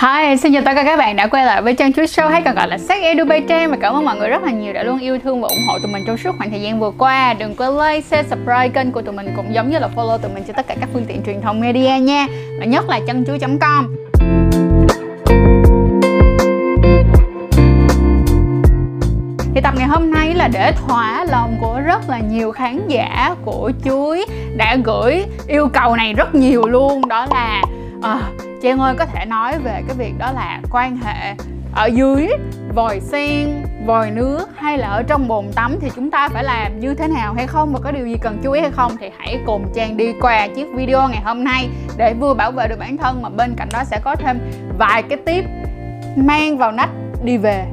Hi, xin chào tất cả các bạn đã quay lại với Trang Chuối Show hay còn gọi là Sách Edu Bay Trang và cảm ơn mọi người rất là nhiều đã luôn yêu thương và ủng hộ tụi mình trong suốt khoảng thời gian vừa qua. Đừng quên like, share, subscribe kênh của tụi mình cũng giống như là follow tụi mình trên tất cả các phương tiện truyền thông media nha. Và nhất là chân chuối.com. Thì tập ngày hôm nay là để thỏa lòng của rất là nhiều khán giả của chuối đã gửi yêu cầu này rất nhiều luôn đó là ờ, à, Trang ơi có thể nói về cái việc đó là quan hệ ở dưới vòi sen, vòi nước hay là ở trong bồn tắm thì chúng ta phải làm như thế nào hay không và có điều gì cần chú ý hay không thì hãy cùng Trang đi qua chiếc video ngày hôm nay để vừa bảo vệ được bản thân mà bên cạnh đó sẽ có thêm vài cái tip mang vào nách đi về.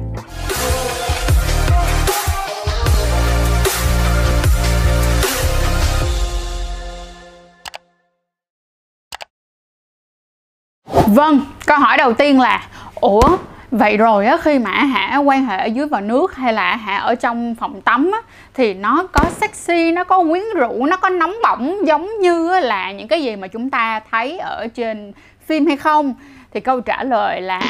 Vâng, câu hỏi đầu tiên là Ủa, vậy rồi á khi mà hả quan hệ ở dưới vào nước hay là hả ở trong phòng tắm á thì nó có sexy, nó có quyến rũ, nó có nóng bỏng giống như là những cái gì mà chúng ta thấy ở trên phim hay không? Thì câu trả lời là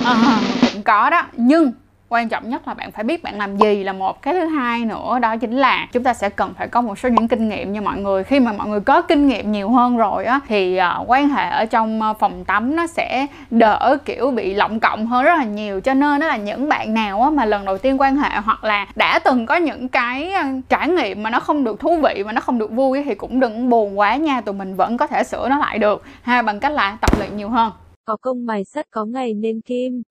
uh, cũng có đó, nhưng quan trọng nhất là bạn phải biết bạn làm gì là một cái thứ hai nữa đó chính là chúng ta sẽ cần phải có một số những kinh nghiệm. Như mọi người khi mà mọi người có kinh nghiệm nhiều hơn rồi á thì uh, quan hệ ở trong uh, phòng tắm nó sẽ đỡ kiểu bị lộng cộng hơn rất là nhiều. Cho nên đó là những bạn nào á mà lần đầu tiên quan hệ hoặc là đã từng có những cái uh, trải nghiệm mà nó không được thú vị mà nó không được vui thì cũng đừng buồn quá nha tụi mình vẫn có thể sửa nó lại được. Ha bằng cách là tập luyện nhiều hơn. Có công mài sắt có ngày nên kim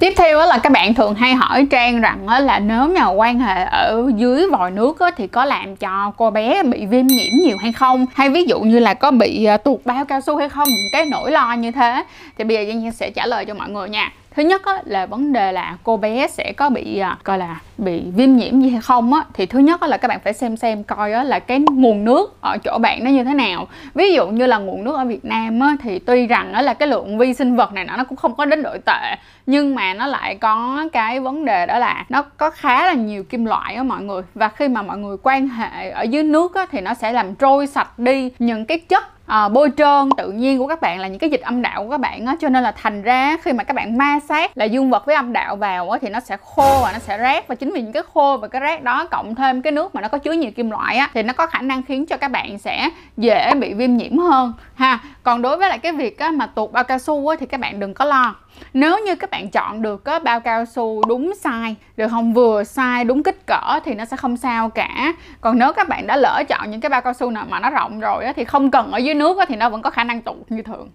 Tiếp theo là các bạn thường hay hỏi Trang rằng là nếu mà quan hệ ở dưới vòi nước thì có làm cho cô bé bị viêm nhiễm nhiều hay không? Hay ví dụ như là có bị à, tuột bao cao su hay không? Những cái nỗi lo như thế. Thì bây giờ Giang sẽ trả lời cho mọi người nha thứ nhất á, là vấn đề là cô bé sẽ có bị à, coi là bị viêm nhiễm gì hay không á thì thứ nhất á, là các bạn phải xem xem coi á, là cái nguồn nước ở chỗ bạn nó như thế nào. Ví dụ như là nguồn nước ở Việt Nam á, thì tuy rằng á, là cái lượng vi sinh vật này nó cũng không có đến đội tệ nhưng mà nó lại có cái vấn đề đó là nó có khá là nhiều kim loại á mọi người. Và khi mà mọi người quan hệ ở dưới nước á, thì nó sẽ làm trôi sạch đi những cái chất à, bôi trơn tự nhiên của các bạn là những cái dịch âm đạo của các bạn á cho nên là thành ra khi mà các bạn ma sát là dương vật với âm đạo vào á thì nó sẽ khô và nó sẽ rác và chính vì những cái khô và cái rác đó cộng thêm cái nước mà nó có chứa nhiều kim loại á thì nó có khả năng khiến cho các bạn sẽ dễ bị viêm nhiễm hơn ha. Còn đối với lại cái việc á, mà tuột bao cao su á, thì các bạn đừng có lo nếu như các bạn chọn được có bao cao su đúng size được không vừa size đúng kích cỡ thì nó sẽ không sao cả. Còn nếu các bạn đã lỡ chọn những cái bao cao su nào mà nó rộng rồi á, thì không cần ở dưới nước á, thì nó vẫn có khả năng tụt như thường.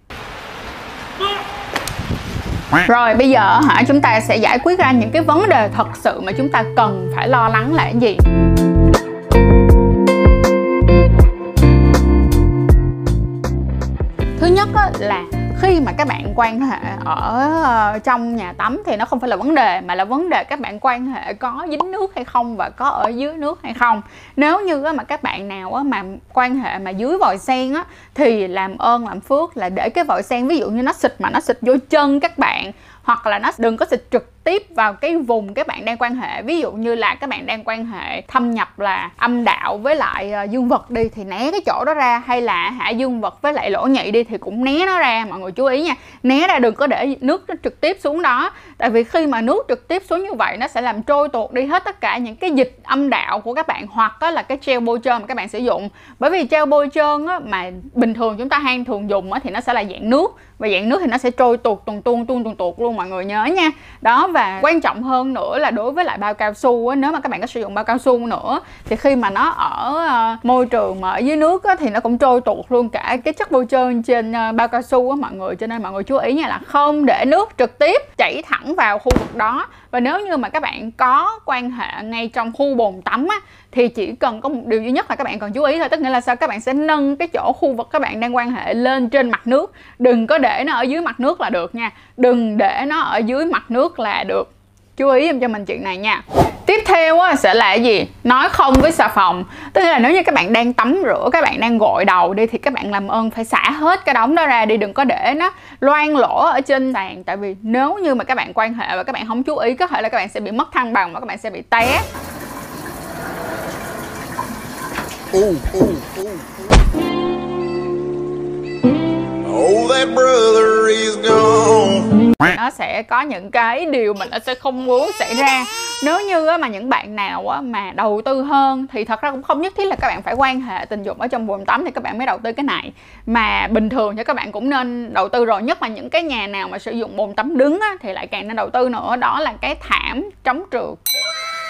Rồi bây giờ hả chúng ta sẽ giải quyết ra những cái vấn đề thật sự mà chúng ta cần phải lo lắng là cái gì? Thứ nhất là khi mà các bạn quan hệ ở ờ, trong nhà tắm thì nó không phải là vấn đề, mà là vấn đề các bạn quan hệ có dính nước hay không và có ở dưới nước hay không. Nếu như mà các bạn nào mà quan hệ mà dưới vòi sen á, thì làm ơn, làm phước là để cái vòi sen, ví dụ như nó xịt mà nó xịt vô chân các bạn hoặc là nó đừng có xịt trực tiếp vào cái vùng các bạn đang quan hệ. Ví dụ như là các bạn đang quan hệ thâm nhập là âm đạo với lại ờ, dương vật đi thì né cái chỗ đó ra. Hay là hạ dương vật với lại lỗ nhị đi thì cũng né nó ra mọi người chú ý nha. Né ra đừng có để nước nó trực tiếp xuống đó. Tại vì khi mà nước trực tiếp xuống như vậy nó sẽ làm trôi tuột đi hết tất cả những cái dịch âm đạo của các bạn hoặc là cái gel bôi trơn mà các bạn sử dụng. Bởi vì gel bôi trơn á, mà bình thường chúng ta hay thường dùng á, thì nó sẽ là dạng nước. Và dạng nước thì nó sẽ trôi tuột tuần tuôn tuôn tuần tuột luôn mọi người nhớ nha. Đó và quan trọng hơn nữa là đối với lại bao cao su á, nếu mà các bạn có sử dụng bao cao su nữa thì khi mà nó ở ờ, môi trường mà ở dưới nước á, thì nó cũng trôi tuột luôn cả cái chất bôi trơn trên ờ, bao cao su á mọi người. Cho nên mọi người chú ý nha là không để nước trực tiếp chảy thẳng vào khu vực đó và nếu như mà các bạn có quan hệ ngay trong khu bồn tắm á, thì chỉ cần có một điều duy nhất là các bạn cần chú ý thôi. Tức nghĩa là sao? Các bạn sẽ nâng cái chỗ khu vực các bạn đang quan hệ lên trên mặt nước. Đừng có để nó ở dưới mặt nước là được nha. Đừng để nó ở dưới mặt nước là được. Chú ý em cho mình chuyện này nha tiếp theo á, sẽ là cái gì? Nói không với xà phòng. Tức là nếu như các bạn đang tắm rửa các bạn đang gội đầu đi thì các bạn làm ơn phải xả hết cái đống đó ra đi đừng có để nó loang lỗ ở trên sàn tại vì nếu như mà các bạn quan hệ và các bạn không chú ý có thể là các bạn sẽ bị mất thăng bằng và các bạn sẽ bị té. Ooh, ooh, ooh. Oh, that brother is gone. nó sẽ có những cái điều mà nó sẽ không muốn xảy ra nếu như mà những bạn nào mà đầu tư hơn thì thật ra cũng không nhất thiết là các bạn phải quan hệ tình dục ở trong bồn tắm thì các bạn mới đầu tư cái này. Mà bình thường thì các bạn cũng nên đầu tư rồi nhất là những cái nhà nào mà sử dụng bồn tắm đứng á, thì lại càng nên đầu tư nữa đó là cái thảm chống trượt.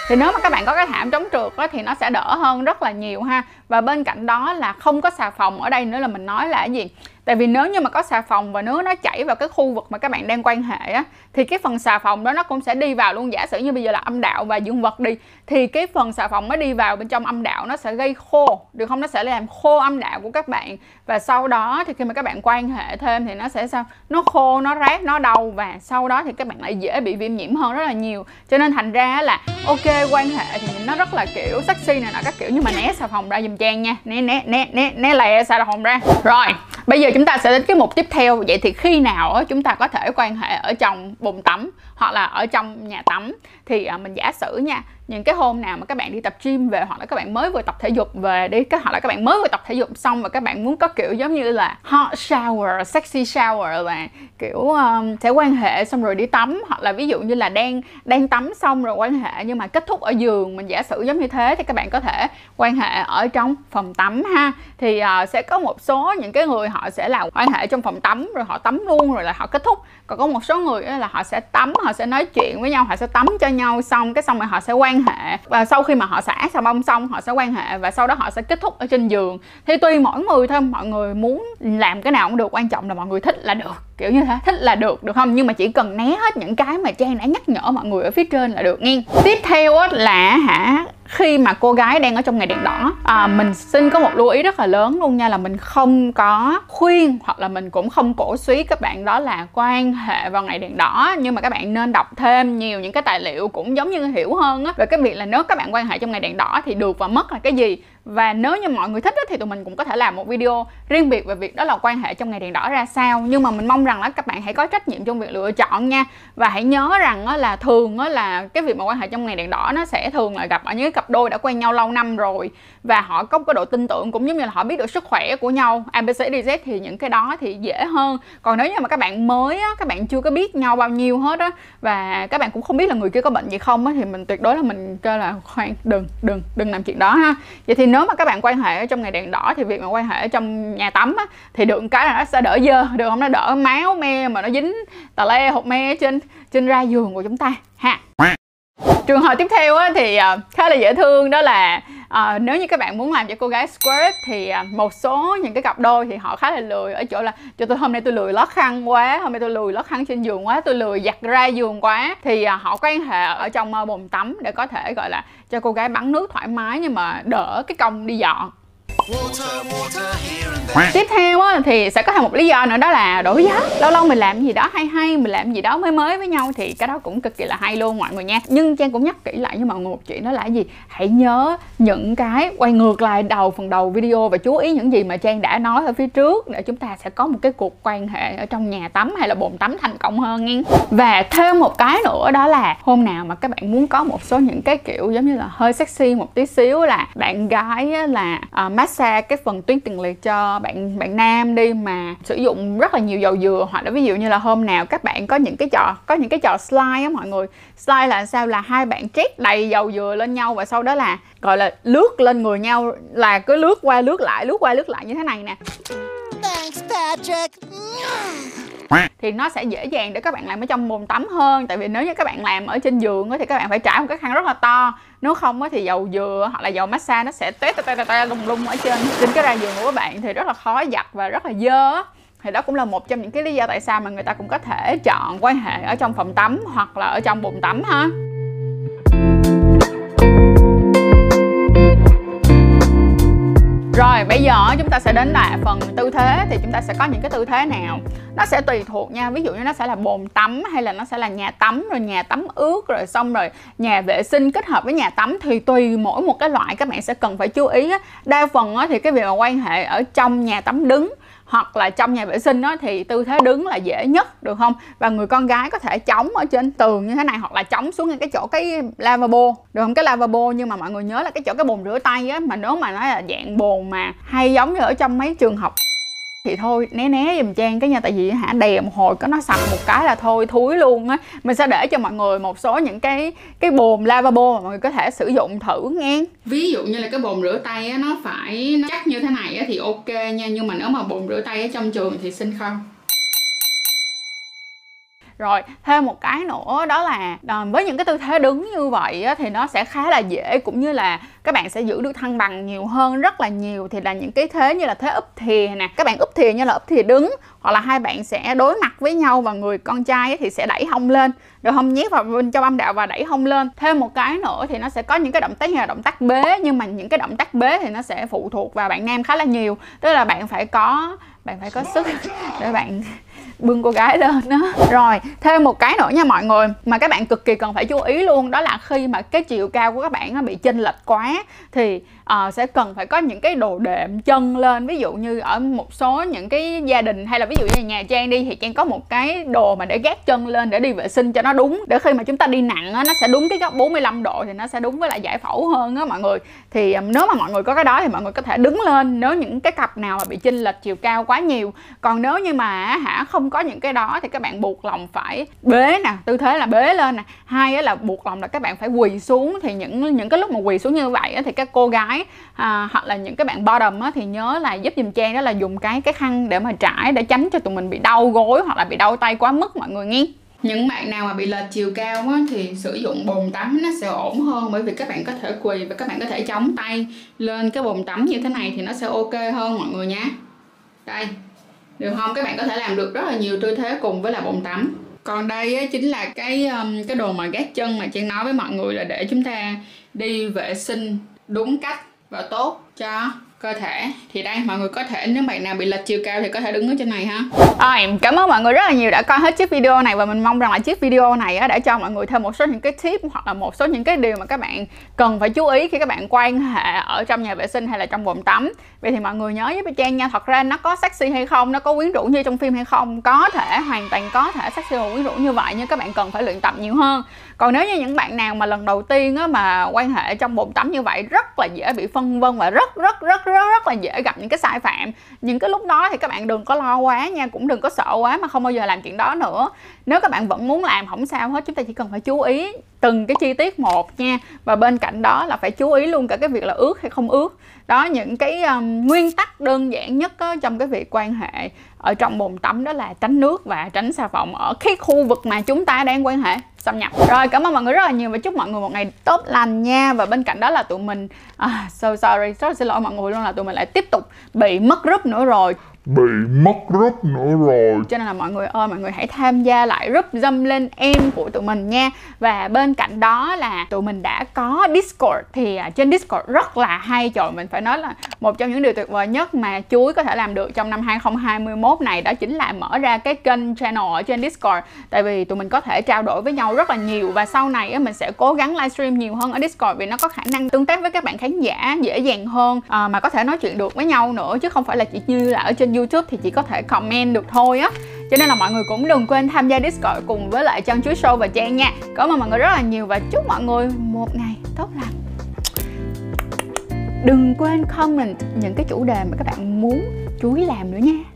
Thì nếu mà các bạn có cái thảm chống trượt á, thì nó sẽ đỡ hơn rất là nhiều ha và bên cạnh đó là không có xà phòng ở đây nữa là mình nói là cái gì? Tại vì nếu như mà có xà phòng và nếu nó chảy vào cái khu vực mà các bạn đang quan hệ á, thì cái phần xà phòng đó nó cũng sẽ đi vào luôn. Giả sử như bây giờ là âm đạo và dương vật đi, thì cái phần xà phòng nó đi vào bên trong âm đạo nó sẽ gây khô, được không? Nó sẽ làm khô âm đạo của các bạn. Và sau đó thì khi mà các bạn quan hệ thêm thì nó sẽ sao? Nó khô, nó rát, nó đau và sau đó thì các bạn lại dễ bị viêm nhiễm hơn rất là nhiều. Cho nên thành ra là ok, quan hệ thì nó rất là, kiểu, sexy này nọ các kiểu, nhưng mà né xà phòng ra trang nha. Né né né né né lè xà phòng ra. Rồi bây giờ chúng ta sẽ đến cái mục tiếp theo. Vậy thì khi nào chúng ta có thể quan hệ ở trong bồn tắm hoặc là ở trong nhà tắm? Thì à, mình giả sử nha những cái hôm nào mà các bạn đi tập gym về hoặc là các bạn mới vừa tập thể dục về đi các hoặc là các bạn mới vừa tập thể dục xong và các bạn muốn có kiểu giống như là hot shower sexy shower là kiểu um, sẽ quan hệ xong rồi đi tắm hoặc là ví dụ như là đang đang tắm xong rồi quan hệ nhưng mà kết thúc ở giường mình giả sử giống như thế thì các bạn có thể quan hệ ở trong trong phòng tắm ha. Thì uh, sẽ có một số những cái người họ sẽ là quan hệ trong phòng tắm rồi họ tắm luôn rồi là họ kết thúc. Còn có một số người là họ sẽ tắm họ sẽ nói chuyện với nhau họ sẽ tắm cho nhau xong cái xong rồi họ sẽ quan hệ. Và sau khi mà họ xả xà bông xong họ sẽ quan hệ và sau đó họ sẽ kết thúc ở trên giường. Thì tùy mỗi người thôi mọi người muốn làm cái nào cũng được quan trọng là mọi người thích là được kiểu như thế. Thích là được được không? Nhưng mà chỉ cần né hết những cái mà trang đã nhắc nhở mọi người ở phía trên là được nghe tiếp theo là hả khi mà cô gái đang ở trong ngày đèn đỏ à, mình xin có một lưu ý rất là lớn luôn nha là mình không có khuyên hoặc là mình cũng không cổ suý các bạn đó là quan hệ vào ngày đèn đỏ. Nhưng mà các bạn nên đọc thêm nhiều những cái tài liệu cũng giống như hiểu hơn á. Về cái việc là nếu các bạn quan hệ trong ngày đèn đỏ thì được và mất là cái gì? Và nếu như mọi người thích thì tụi mình cũng có thể làm một video riêng biệt về việc đó là quan hệ trong ngày đèn đỏ ra sao. Nhưng mà mình mong rằng là các bạn hãy có trách nhiệm trong việc lựa chọn nha. Và hãy nhớ rằng là thường là cái việc mà quan hệ trong ngày đèn đỏ nó sẽ thường là gặp ở những cặp đôi đã quen nhau lâu năm rồi. Và họ có cái độ tin tưởng cũng giống như là họ biết được sức khỏe của nhau. ABCDZ thì những cái đó thì dễ hơn. Còn nếu như mà các bạn mới á, các bạn chưa có biết nhau bao nhiêu hết á và các bạn cũng không biết là người kia có bệnh gì không á thì mình tuyệt đối là mình kêu là khoan đừng đừng đừng làm chuyện đó ha. Vậy thì nếu mà các bạn quan hệ ở trong ngày đèn đỏ thì việc mà quan hệ ở trong nhà tắm á, thì được cái là nó sẽ đỡ dơ, được không? Nó đỡ máu me mà nó dính tà le hột me trên trên ra giường của chúng ta. Ha trường hợp tiếp theo á, thì uh, khá là dễ thương đó là uh, nếu như các bạn muốn làm cho cô gái squirt thì uh, một số những cái cặp đôi thì họ khá là lười ở chỗ là cho tôi hôm nay tôi lười lót khăn quá hôm nay tôi lười lót khăn trên giường quá tôi lười giặt ra giường quá. Thì uh, họ quan hệ ở trong uh, bồn tắm để có thể gọi là cho cô gái bắn nước thoải mái nhưng mà đỡ cái công đi dọn tiếp theo á, thì sẽ có thêm một lý do nữa đó là đổi giá lâu lâu mình làm gì đó hay hay mình làm gì đó mới mới với nhau thì cái đó cũng cực kỳ là hay luôn mọi người nha. Nhưng trang cũng nhắc kỹ lại với mọi người một chuyện đó là gì? Hãy nhớ những cái quay ngược lại đầu phần đầu video và chú ý những gì mà trang đã nói ở phía trước để chúng ta sẽ có một cái cuộc quan hệ ở trong nhà tắm hay là bồn tắm thành công hơn nghe và thêm một cái nữa đó là hôm nào mà các bạn muốn có một số những cái kiểu giống như là hơi sexy một tí xíu là bạn gái là uh, massage cái phần tuyến tiền liệt cho bạn bạn nam đi mà sử dụng rất là nhiều dầu dừa, hoặc là ví dụ như là hôm nào các bạn có những cái trò, có những cái trò slide á mọi người. Slide là sao? Là hai bạn trét đầy dầu dừa lên nhau và sau đó là, gọi là, lướt lên người nhau, là cứ lướt qua, lướt lại, lướt qua, lướt lại như thế này nè. Thanks, Patrick thì nó sẽ dễ dàng để các bạn làm ở trong bồn tắm hơn. Tại vì nếu như các bạn làm ở trên giường thì các bạn phải trải một cái khăn rất là to. Nếu không thì dầu dừa hoặc là dầu massage nó sẽ tét tét tét lung lung ở trên trên cái ra giường của các bạn thì rất là khó giặt và rất là dơ thì đó cũng là một trong những cái lý do tại sao mà người ta cũng có thể chọn quan hệ ở trong phòng tắm hoặc là ở trong bồn tắm ha. Rồi, bây giờ chúng ta sẽ đến là phần tư thế thì chúng ta sẽ có những cái tư thế nào? Nó sẽ tùy thuộc nha, Ví dụ như nó sẽ là bồn tắm hay là nó sẽ là nhà tắm, rồi nhà tắm ướt, rồi xong rồi nhà vệ sinh kết hợp với nhà tắm Thì tùy mỗi một cái loại các bạn sẽ cần phải chú ý Đa phần thì cái việc mà quan hệ ở trong nhà tắm đứng hoặc là trong nhà vệ sinh đó thì tư thế đứng là dễ nhất, được không? Và người con gái có thể chống ở trên tường như thế này, hoặc là chống xuống ngay cái chỗ cái lavabo, được không? Cái lavabo nhưng mà mọi người nhớ là cái chỗ cái bồn rửa tay á, mà nếu mà nó là dạng bồn mà hay giống như ở trong mấy trường học thì thôi, né né dùm trang cái nha, tại vì hả đè một hồi có nó sạch một cái là thôi thúi luôn á. Mình sẽ để cho mọi người một số những cái cái bồn lavabo mà mọi người có thể sử dụng thử nghe. Ví dụ như là cái bồn rửa tay á, nó phải, nó chắc như thế này á thì ok nha, nhưng mà nếu mà bồn rửa tay ở trong trường thì xin không? Rồi thêm một cái nữa đó là ờ, với những cái tư thế đứng như vậy á, thì nó sẽ khá là dễ cũng như là các bạn sẽ giữ được thăng bằng nhiều hơn rất là nhiều. Thì là những cái thế như là thế úp thìa nè các bạn úp thìa như là úp thìa đứng hoặc là hai bạn sẽ đối mặt với nhau và người con trai thì sẽ đẩy hông lên. Rồi hông nhét vào bên trong âm đạo và đẩy hông lên. Thêm một cái nữa thì nó sẽ có những cái động tác như là động tác bế nhưng mà những cái động tác bế thì nó sẽ phụ thuộc vào bạn nam khá là nhiều. Tức là bạn phải có bạn phải có sức để bạn bưng cô gái lên đó rồi thêm một cái nữa nha mọi người mà các bạn cực kỳ cần phải chú ý luôn đó là khi mà cái chiều cao của các bạn nó bị chênh lệch quá thì uh, sẽ cần phải có những cái đồ đệm chân lên. Ví dụ như ở một số những cái gia đình hay là ví dụ như nhà trang đi thì trang có một cái đồ mà để gác chân lên để đi vệ sinh cho nó đúng để khi mà chúng ta đi nặng á, nó sẽ đúng cái góc 45 độ thì nó sẽ đúng với lại giải phẫu hơn á mọi người. Thì um, nếu mà mọi người có cái đó thì mọi người có thể đứng lên nếu những cái cặp nào mà bị chênh lệch chiều cao quá nhiều. Còn nếu như mà hả không có những cái đó thì các bạn buộc lòng phải bế nè tư thế là bế lên nè. Hai là buộc lòng là các bạn phải quỳ xuống thì những những cái lúc mà quỳ xuống như vậy thì các cô gái à, hoặc là những cái bạn bottom á, thì nhớ là giúp dùm trang đó là dùng cái cái khăn để mà trải để tránh cho tụi mình bị đau gối hoặc là bị đau tay quá mức mọi người nghe. Những bạn nào mà bị lệch chiều cao á, thì sử dụng bồn tắm nó sẽ ổn hơn bởi vì các bạn có thể quỳ và các bạn có thể chống tay lên cái bồn tắm như thế này thì nó sẽ ok hơn mọi người nha đây được không? Các bạn có thể làm được rất là nhiều tư thế cùng với là bồn tắm. Còn đây á, chính là cái um, cái đồ mà gác chân mà trang nói với mọi người là để chúng ta đi vệ sinh đúng cách và tốt cho cơ thể. Thì đây, mọi người có thể, nếu bạn nào bị lệch chiều cao thì có thể đứng ở trên này ha. Rồi, cảm ơn mọi người rất là nhiều đã coi hết chiếc video này và mình mong rằng là chiếc video này đã cho mọi người thêm một số những cái tip hoặc là một số những cái điều mà các bạn cần phải chú ý khi các bạn quan hệ ở trong nhà vệ sinh hay là trong bồn tắm. Vậy thì mọi người nhớ với trang nha, thật ra nó có sexy hay không, nó có quyến rũ như trong phim hay không, có thể, hoàn toàn có thể sexy và quyến rũ như vậy, nhưng các bạn cần phải luyện tập nhiều hơn còn nếu như những bạn nào mà lần đầu tiên á, mà quan hệ trong bồn tắm như vậy rất là dễ bị phân vân và rất rất rất rất rất là dễ gặp những cái sai phạm những cái lúc đó thì các bạn đừng có lo quá nha cũng đừng có sợ quá mà không bao giờ làm chuyện đó nữa. Nếu các bạn vẫn muốn làm không sao hết chúng ta chỉ cần phải chú ý từng cái chi tiết một nha. Và bên cạnh đó là phải chú ý luôn cả cái việc là ướt hay không ướt đó những cái um, nguyên tắc đơn giản nhất đó, trong cái việc quan hệ ở trong bồn tắm đó là tránh nước và tránh xà phòng ở cái khu vực mà chúng ta đang quan hệ. Xâm nhập rồi cảm ơn mọi người rất là nhiều và chúc mọi người một ngày tốt lành nha. Và bên cạnh đó là tụi mình à, so sorry rất là xin lỗi mọi người luôn là tụi mình lại tiếp tục bị mất group nữa rồi bị mất group nữa rồi. Cho nên là mọi người ơi mọi người hãy tham gia lại group dâm lên em của tụi mình nha. Và bên cạnh đó là tụi mình đã có discord. Thì à, trên discord rất là hay. Trời mình phải nói là một trong những điều tuyệt vời nhất mà chuối có thể làm được trong năm 2021 này đó chính là mở ra cái kênh channel ở trên discord. Tại vì tụi mình có thể trao đổi với nhau rất là nhiều. Và sau này mình sẽ cố gắng livestream nhiều hơn ở discord vì nó có khả năng tương tác với các bạn khán giả dễ dàng hơn à, mà có thể nói chuyện được với nhau nữa. Chứ không phải là chỉ như là ở trên YouTube thì chỉ có thể comment được thôi á. Cho nên là mọi người cũng đừng quên tham gia Discord cùng với lại chân Chuối Show và Trang nha. Cảm ơn mọi người rất là nhiều và chúc mọi người một ngày tốt lành. Đừng quên comment những cái chủ đề mà các bạn muốn Chuối làm nữa nha.